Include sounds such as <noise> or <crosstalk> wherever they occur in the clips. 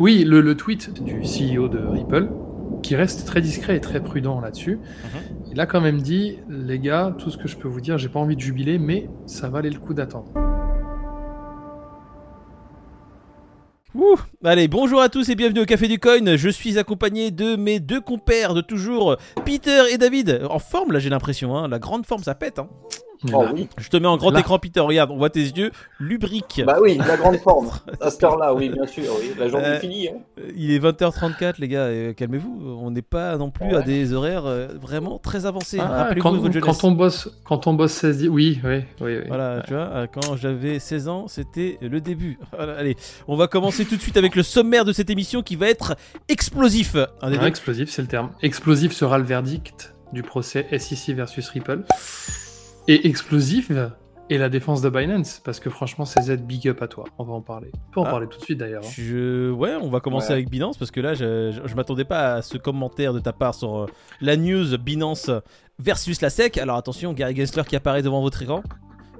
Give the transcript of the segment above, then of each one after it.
Oui, le, le tweet du CEO de Ripple, qui reste très discret et très prudent là-dessus. Mhm. Il a quand même dit, les gars, tout ce que je peux vous dire, j'ai pas envie de jubiler, mais ça valait le coup d'attendre. Ouh. Allez, bonjour à tous et bienvenue au Café du Coin. Je suis accompagné de mes deux compères de toujours, Peter et David. En forme là, j'ai l'impression. Hein. La grande forme, ça pète. Hein. Oh oui, Je te mets en grand Là. écran, Peter. Regarde, on voit tes yeux lubriques. bah oui, la grande <laughs> forme. À cette heure-là, oui, bien sûr, oui. La journée Euh, est finie. Hein. Il est 20h34, les gars. euh, Calmez-vous. On n'est pas non plus à des horaires euh, vraiment très avancés. Ah, quand, de votre quand on bosse, quand on bosse 16 di- oui, oui, oui, oui. Voilà, tu vois, euh, quand j'avais 16 ans, c'était le début. <laughs> Voilà, allez, on va commencer tout de suite avec le sommaire de cette émission qui va être explosif. Un des Ah, explosif, c'est le terme. Explosif sera le verdict du procès SEC versus Ripple. Et explosif est la défense de Binance, parce que franchement, CZ, big up à toi. On va en parler. On peut en Ah. parler tout de suite d'ailleurs. hein. Je... Ouais, on va commencer Ouais. avec Binance parce que là, je, je, je m'attendais pas à ce commentaire de ta part sur euh, la news Binance versus la SEC. Alors attention, Gary Gensler qui apparaît devant votre écran.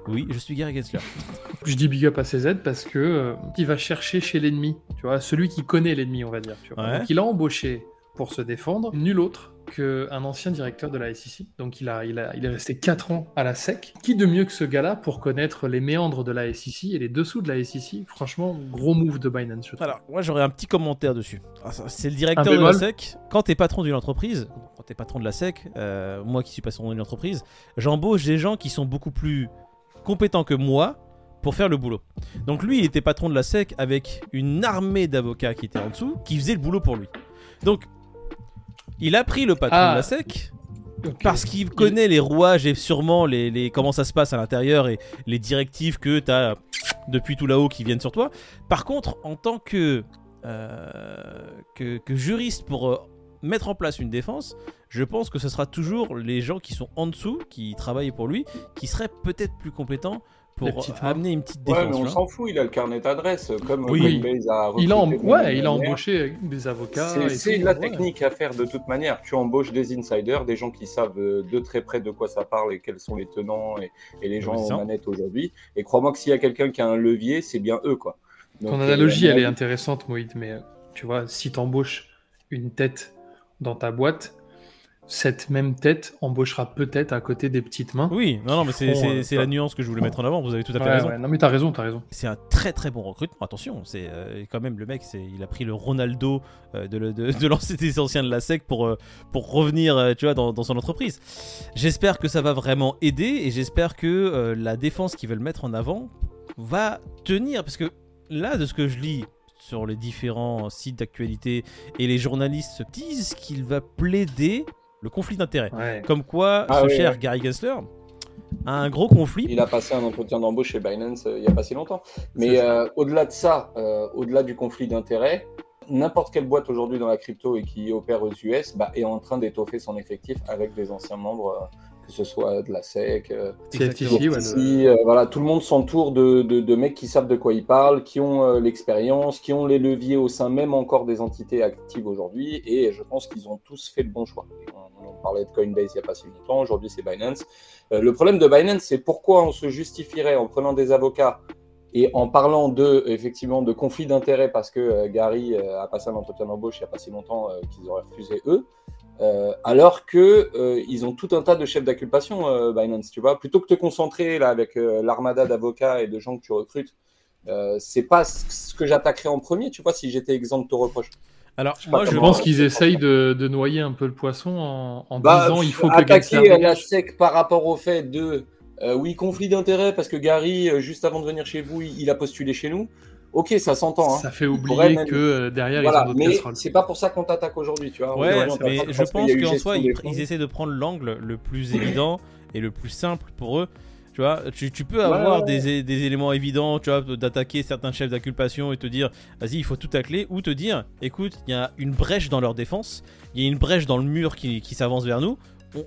Oui, je suis Gary Gensler. <laughs> Je dis big up à CZ parce que euh, il va chercher chez l'ennemi, tu vois, celui qui connaît l'ennemi, on va dire. Tu vois. Ouais. Donc il a embauché pour se défendre nul autre qu'un ancien directeur de la SEC. Donc il, a, il, a, il est resté 4 ans à la SEC. Qui de mieux que ce gars-là pour connaître les méandres de la SEC et les dessous de la SEC Franchement, gros move de Binance, je. Alors, moi j'aurais un petit commentaire dessus. Ah, C'est le directeur de la SEC. Quand t'es patron d'une entreprise, quand t'es patron de la SEC, euh, moi qui suis patron d'une entreprise, j'embauche des gens qui sont beaucoup plus compétents que moi pour faire le boulot. Donc lui, il était patron de la SEC avec une armée d'avocats qui étaient en dessous, qui faisaient le boulot pour lui. Donc, il a pris le patron Ah. de la SEC parce qu'il connaît les rouages et sûrement les, les- comment ça se passe à l'intérieur et les directives que tu as depuis tout là-haut qui viennent sur toi. Par contre, en tant que, euh, que, que juriste pour euh, mettre en place une défense, je pense que ce sera toujours les gens qui sont en dessous, qui travaillent pour lui, qui seraient peut-être plus compétents pour mains. amener une petite Ouais, défense. mais on s'en fout, il a le carnet d'adresse, comme Oui. A il a, ouais, il a embauché des avocats. C'est la ouais. technique à faire de toute manière. Tu embauches des insiders, des gens qui savent euh, de très près de quoi ça parle et quels sont les tenants et, et les gens ça. manettes aujourd'hui. Et crois-moi que s'il y a quelqu'un qui a un levier, c'est bien eux, quoi. Donc, Ton euh, analogie, elle est intéressante, Moïd, mais euh, tu vois, si tu embauches une tête dans ta boîte, cette même tête embauchera peut-être à côté des petites mains. Oui, non, non, mais c'est euh, la nuance que je voulais mettre en avant. Vous avez tout à fait Ouais, raison. ouais, Non, mais t'as raison, t'as raison. C'est un très très bon recrutement. Attention, c'est euh, quand même le mec, il a pris le Ronaldo euh, de, le- de, de l'ancien des anciens de la SEC pour, pour revenir, tu vois, dans, dans son entreprise. J'espère que ça va vraiment aider et j'espère que la défense qu'ils veulent mettre en avant va tenir parce que là, de ce que je lis sur les différents sites d'actualité et les journalistes disent qu'il va plaider le conflit d'intérêts. Ouais. Comme quoi, Ah ce oui, cher ouais. Gary Gensler a un gros conflit. Il a passé un entretien d'embauche chez Binance euh, il n'y a pas si longtemps. Mais euh, au-delà de ça, euh, au-delà du conflit d'intérêts, n'importe quelle boîte aujourd'hui dans la crypto et qui opère aux US bah, est en train d'étoffer son effectif avec des anciens membres, euh, que ce soit de la SEC, euh, Exactement. ouais, euh, voilà, tout le monde s'entoure de, de, de mecs qui savent de quoi ils parlent, qui ont euh, l'expérience, qui ont les leviers au sein même encore des entités actives aujourd'hui, et je pense qu'ils ont tous fait le bon choix. On, on parlait de Coinbase il n'y a pas si longtemps, aujourd'hui c'est Binance. Le problème de Binance, c'est pourquoi on se justifierait en prenant des avocats et en parlant de effectivement de conflit d'intérêts parce que euh, Gary euh, a passé un entretien d'embauche il n'y a pas si longtemps euh, qu'ils auraient refusé eux, euh, alors que euh, ils ont tout un tas de chefs d'inculpation euh, Binance, tu vois, plutôt que de te concentrer là avec euh, l'armada d'avocats et de gens que tu recrutes. Euh, c'est pas ce que j'attaquerais en premier, tu vois, si j'étais exempt de ton reproche. Alors, Je moi, pense qu'ils essayent de, de noyer un peu le poisson en, en Bah, disant il faut que attaquer la. SEC par rapport au fait de euh, oui conflit d'intérêts parce que Gary juste avant de venir chez vous il, il a postulé chez nous. Ok ça s'entend. Hein. Ça fait oublier même- que euh, derrière ils Voilà, ont d'autres mais casseroles. c'est pas pour ça qu'on t'attaque aujourd'hui, tu vois. Ouais, mais je pense qu'en soi, ils, ils essaient de prendre l'angle le plus <clears throat> évident et le plus simple pour eux. Tu vois, tu, tu peux avoir ouais. Des, des éléments évidents, tu vois, d'attaquer certains chefs d'inculpation et te dire, vas-y, il faut tout tacler, ou te dire, écoute, il y a une brèche dans leur défense, il y a une brèche dans le mur qui, qui s'avance vers nous. On,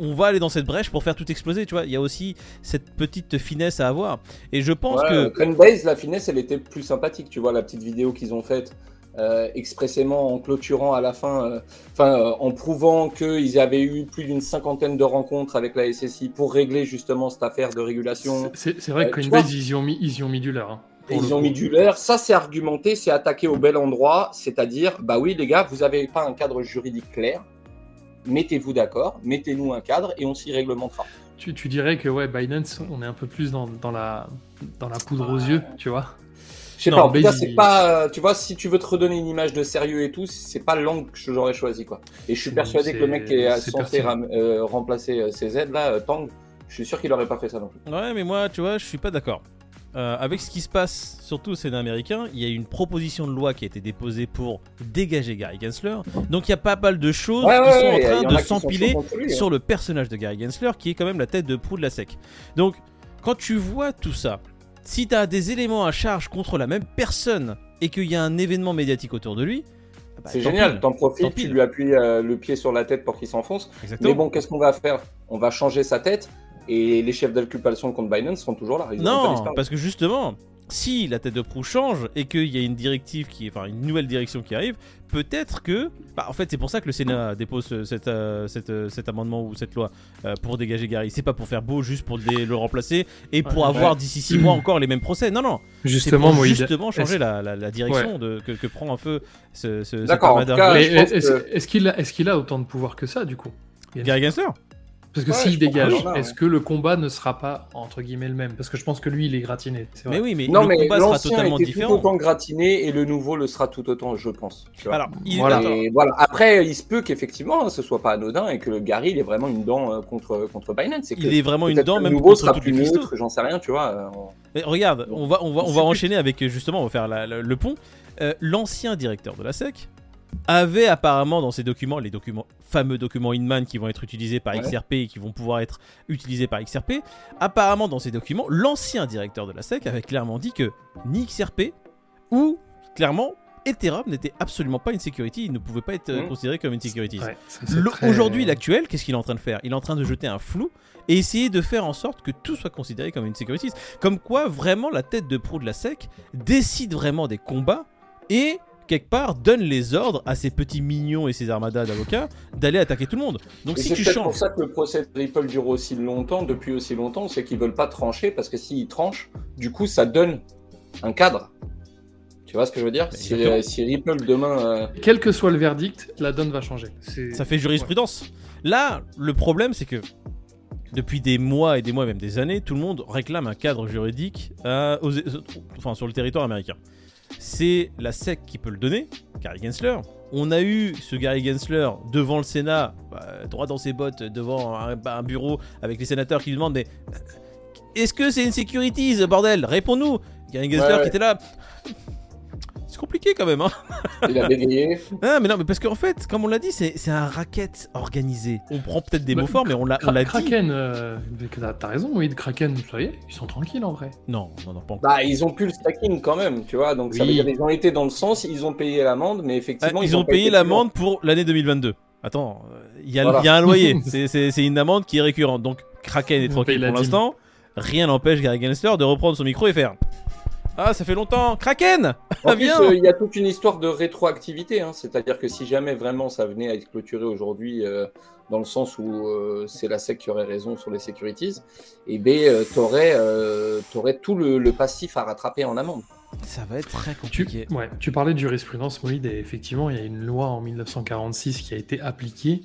on va aller dans cette brèche pour faire tout exploser, tu vois. Il y a aussi cette petite finesse à avoir. Et je pense Ouais, que. Coinbase, la finesse, elle était plus sympathique, tu vois, la petite vidéo qu'ils ont faite euh, expressément en clôturant à la fin, euh, enfin, euh, en prouvant qu'ils avaient eu plus d'une cinquantaine de rencontres avec la SSI pour régler justement cette affaire de régulation. C'est vrai que Euh, Coinbase, vois- ils y ont mis, ils y ont mis du leur. hein. Ils le ont mis du leurre. Ça, c'est argumenté, c'est attaqué au bel endroit. C'est-à-dire, bah oui, les gars, vous n'avez pas un cadre juridique clair. Mettez-vous d'accord, mettez-nous un cadre et on s'y réglementera. Tu, tu dirais que ouais, Binance, on est un peu plus dans, dans la, dans la poudre aux yeux, tu vois. Je sais Non, pas, en tout cas, c'est pas. Tu vois, si tu veux te redonner une image de sérieux et tout, c'est pas l'angle que j'aurais choisi, quoi. Et je suis persuadé que le mec qui est censé ram- euh, remplacer euh, CZ, là, euh, Tang, je suis sûr qu'il aurait pas fait ça non plus. Ouais, mais moi, tu vois, je suis pas d'accord. Euh, avec ce qui se passe, surtout au Sénat américain, il y a une proposition de loi qui a été déposée pour dégager Gary Gensler. Donc il y a pas mal de choses Ouais, qui ouais, sont ouais, en train en de s'empiler hein. sur le personnage de Gary Gensler, qui est quand même la tête de proue de la SEC. Donc, quand tu vois tout ça, si tu as des éléments à charge contre la même personne et qu'il y a un événement médiatique autour de lui, bah, C'est génial, t'en profites, tu lui appuies euh, le pied sur la tête pour qu'il s'enfonce. Mais bon, qu'est-ce qu'on va faire? On va changer sa tête et les chefs d'inculpation contre Binance seront toujours là. Ils Non, parce que justement, si la tête de proue change et qu'il y a une directive qui, enfin une nouvelle direction qui arrive, peut-être que, bah, en fait, c'est pour ça que le Sénat dépose ce- cet, euh, cet, euh, cet amendement ou cette loi euh, pour dégager Gary. C'est pas pour faire beau, juste pour le, le remplacer et pour Ouais. avoir d'ici six mois encore les mêmes procès. Non, non. C'est Justement, pour moi, il- justement changer est-ce- la, la- la direction de, que, que prend un peu ce, ce cet D'accord, cas, pense est-ce que- est-ce qu'il a, est qu'il a autant de pouvoir que ça, du coup? Gary Gensler? Parce que s'il dégage, est-ce ouais. que le combat ne sera pas, entre guillemets, le même? Parce que je pense que lui, il est gratiné. c'est vrai. Mais oui, mais Non, le mais combat sera l'ancien totalement était différent. tout autant gratiné et le nouveau le sera tout autant, je pense. tu vois. Alors, il, Voilà. attends. Et voilà. Après, il se peut qu'effectivement, hein, ce soit pas anodin et que le Gary, il ait vraiment une dent euh, contre, contre Binance. Que il est vraiment une dent, le même nouveau contre sera plus neutre, j'en sais rien, tu vois. euh, on- Mais regarde, on va, on va, On va plus. enchaîner avec justement, on va faire la- la- le pont. Euh, L'ancien directeur de la SEC avait apparemment dans ses documents, les documents, fameux documents Inman qui vont être utilisés par Ouais. XRP et qui vont pouvoir être utilisés par XRP, apparemment dans ces documents, l'ancien directeur de la SEC avait clairement dit que ni XRP ou clairement Ethereum n'était absolument pas une security, il ne pouvait pas être euh, Mhm. considéré comme une security. Ouais, très- Aujourd'hui, l'actuel, qu'est-ce qu'il est en train de faire? Il est en train de jeter un flou et essayer de faire en sorte que tout soit considéré comme une security. Comme quoi, vraiment, la tête de proue de la SEC décide vraiment des combats et quelque part donne les ordres à ses petits mignons et ses armadas d'avocats d'aller attaquer tout le monde. Donc Et si c'est tu peut-être pour changes, ça que le procès de Ripple dure aussi longtemps, depuis aussi longtemps, c'est qu'ils veulent pas trancher, parce que s'ils tranchent, du coup, ça donne un cadre. Tu vois ce que je veux dire? Si, euh, si Ripple demain. euh, Quel que soit le verdict, la donne va changer. C'est- ça fait jurisprudence. Là, le problème, c'est que depuis des mois et des mois, même des années, tout le monde réclame un cadre juridique euh, aux- enfin, sur le territoire américain. C'est la SEC qui peut le donner, Gary Gensler. On a eu ce Gary Gensler devant le Sénat, bah, droit dans ses bottes, devant un, bah, un bureau avec les sénateurs qui lui demandent Mais euh, est-ce que c'est une securities, bordel? Réponds-nous Gary Gensler Ouais, ouais. qui était là. C'est compliqué quand même, hein il a bégayé. <laughs> ah, mais non, mais parce qu'en fait, comme on l'a dit, c'est c'est un racket organisé. On prend peut-être des Bah, mots forts, mais on l'a on Kra- l'a dit. Kraken, euh, t'as raison, oui, Kraken, ça y est, ils sont tranquilles en vrai. Non, non, non, pas encore. Bah, ils ont pu le stacking quand même, tu vois. Donc ça Oui. veut dire qu'ils ont été dans le sens, ils ont payé l'amende, mais Ah, effectivement. ils ont payé l'amende pour l'année 2022. Attends, euh, il y, a- Voilà. il y a un loyer. <laughs> C'est- une amende qui est récurrente. Donc Kraken est tranquille pour l'instant. Rien n'empêche Gary Gensler de reprendre son micro et faire. Ah, ça fait longtemps. Kraken En <laughs> plus, Viens euh, il y a toute une histoire de rétroactivité, hein. c'est-à-dire que si jamais vraiment ça venait à être clôturé aujourd'hui, euh, dans le sens où euh, c'est la SEC qui aurait raison sur les securities, et ben, euh, t'aurais euh, t'aurais tout le, le passif à rattraper en amende. Ça va être très Tu, compliqué. ouais, tu parlais de jurisprudence, Moïd, et effectivement, il y a une loi en 1946 qui a été appliquée.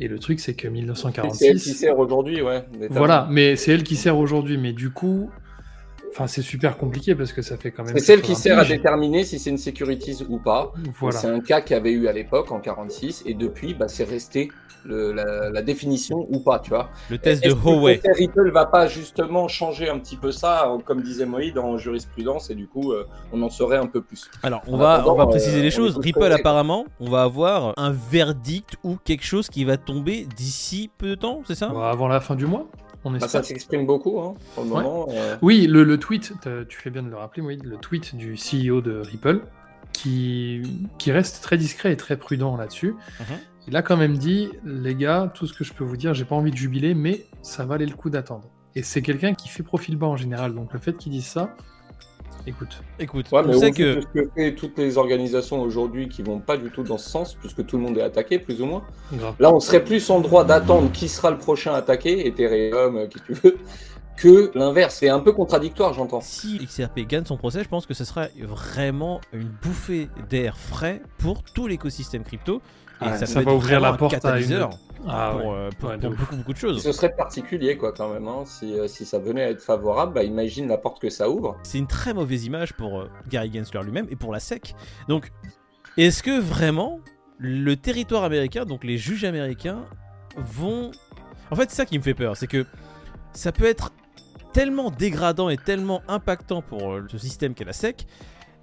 Et le truc, c'est que C'est elle qui 1946. sert aujourd'hui, ouais. Voilà, mais c'est elle qui sert aujourd'hui. Mais du coup, enfin, c'est super compliqué parce que ça fait quand même. C'est celle qui 80 sert à déterminer si c'est une securities ou pas. Voilà. C'est un cas qu'il y avait eu à l'époque en 46, et depuis, bah, c'est resté le- la, la définition ou pas, tu vois. Le test de Est-ce que Huawei. Ripple va pas justement changer un petit peu ça, euh, comme disait Moïd, en jurisprudence, et du coup, euh, on en saurait un peu plus. Alors, on En va, on va euh, préciser les on choses. Ripple, apparemment, on va avoir un verdict ou quelque chose qui va tomber d'ici peu de temps, c'est ça? Bon, avant la fin du mois, on Bah, ça s'exprime beaucoup hein, pour le Ouais. moment. euh, Oui, le, le tweet, tu fais bien de le rappeler, le tweet du CEO de Ripple, qui, qui reste très discret et très prudent là-dessus. Mhm. Il a quand même dit, les gars, tout ce que je peux vous dire, j'ai pas envie de jubiler, mais ça valait le coup d'attendre. Et c'est quelqu'un qui fait profil bas en général, donc le fait qu'il dise ça, écoute, Écoute, Ouais, on sait que que fait toutes les organisations aujourd'hui qui vont pas du tout dans ce sens, puisque tout le monde est attaqué, plus ou moins. grave. Là, on serait plus en droit d'attendre qui sera le prochain attaqué, Ethereum, euh, qui tu veux, que l'inverse. C'est un peu contradictoire, j'entends. Si XRP gagne son procès, je pense que ce sera vraiment une bouffée d'air frais pour tout l'écosystème crypto. Et Ouais, ça, va ouvrir la porte à une- catalyseur Ah pour, ouais. euh, pour- Ouais, de pour ouf. beaucoup, beaucoup de choses. Ce serait particulier, quoi, quand même. hein. Si, euh, si ça venait à être favorable, bah, imagine la porte que ça ouvre. C'est une très mauvaise image pour euh, Gary Gensler lui-même et pour la SEC. Donc, est-ce que vraiment le territoire américain, donc les juges américains, vont. En fait, c'est ça qui me fait peur, c'est que ça peut être tellement dégradant et tellement impactant pour euh, ce système qu'est la SEC.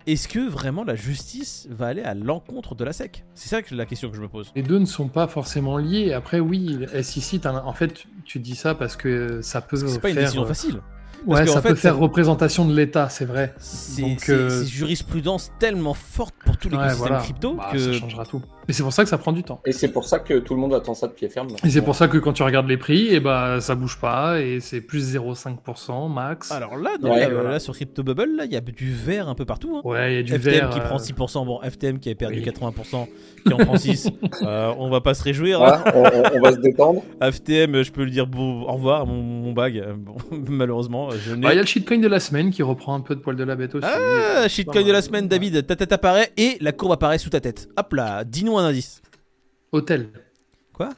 Est-ce que vraiment la justice va aller à l'encontre de la SEC? C'est ça que la question que je me pose. Les deux ne sont pas forcément liés. Après, oui, SEC, en fait, tu dis ça parce que ça peut c'est pas une décision euh, facile. Ouais, ça fait, peut faire ça- représentation de l'État, c'est vrai. C'est euh, jurisprudence tellement forte pour tout Ouais, l'écosystème voilà. crypto Bah, que ça changera tout. Et c'est pour ça que ça prend du temps. Et c'est pour ça que tout le monde attend ça de pied ferme. Et c'est pour ça que quand tu regardes les prix, et bah ça bouge pas et c'est plus 0,5% max. Alors là, Ouais, euh, voilà. là, sur Crypto Bubble, là, il y a du vert un peu partout. hein. ouais, il y a du FTM vert. qui euh, prend 6%, bon, FTM qui a perdu oui. 80%, qui en prend 6, <laughs> euh, on va pas se réjouir. Hein. on, va se détendre. <laughs> FTM, je peux le dire bon, au revoir, mon, mon bag. euh, Bon, <laughs> malheureusement, je n'ai. bah, Il y a le shitcoin de la semaine qui reprend un peu de poil de la bête aussi. Ah, shitcoin de la semaine, David, ta tête apparaît et la courbe apparaît sous ta tête. Hop là, dis-nous un indice. Hôtel. Quoi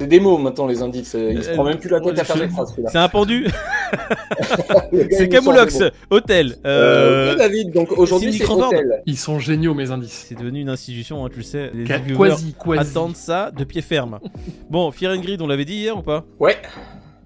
C'est des mots maintenant, les indices. Il se Euh, prend même plus la tête à faire des phrases, celui-là. C'est un pendu <laughs> <laughs> C'est Camoulox, hôtel. Euh, Euh, David, donc aujourd'hui c'est hôtel. Ils sont géniaux, mes indices. C'est devenu une institution, hein, tu le sais. Les Quasi, quasi. attendent ça de pied ferme. bon, Fear and Greed, on l'avait dit hier ou pas? Ouais,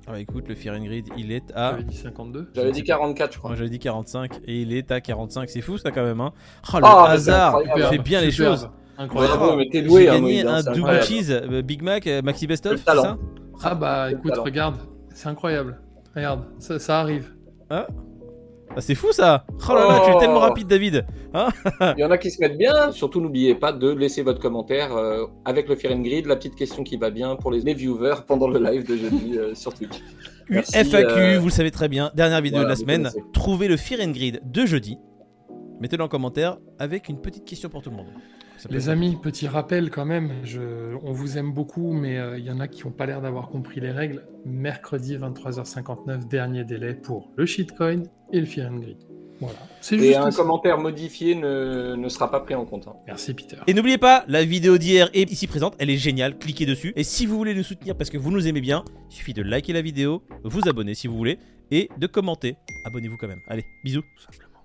Ah écoute, le Fear and Greed, il est à... J'avais dit 52. j'avais dit 44, je crois. Moi j'avais dit 45 et il est à 45, c'est fou ça quand même hein. Oh le c'est hasard, fait bien les choses. Incroyable. Bravo, mais t'es J'ai doué, hein, gagné hein, un double incroyable. cheese euh, Big Mac euh, Maxi Best of, ça? Ah bah écoute, regarde, c'est incroyable. Regarde, ça, ça arrive. Ah c'est fou ça Oh là là, tu es Oh. tellement rapide David <laughs> Il y en a qui se mettent bien. Surtout, n'oubliez pas de laisser votre commentaire euh, avec le Fear and Grid, la petite question qui va bien pour les, les viewers pendant le live de jeudi euh, sur Twitch. Merci, FAQ, euh, vous le savez très bien, dernière vidéo voilà, de la semaine, trouvez le Fear and Greed de jeudi. Mettez-le en commentaire avec une petite question pour tout le monde. Les être- amis, petit rappel quand même, je... on vous aime beaucoup, mais euh, il y en a qui n'ont pas l'air d'avoir compris les règles. Mercredi 23h59, dernier délai pour le shitcoin et le fear and greed. Voilà, Et juste un ça. commentaire modifié ne, ne sera pas pris en compte. hein. Merci Peter. Et n'oubliez pas, la vidéo d'hier est ici présente, elle est géniale, cliquez dessus. Et si vous voulez nous soutenir parce que vous nous aimez bien, il suffit de liker la vidéo, vous abonner si vous voulez, et de commenter. Abonnez-vous quand même. Allez, bisous. Tout simplement.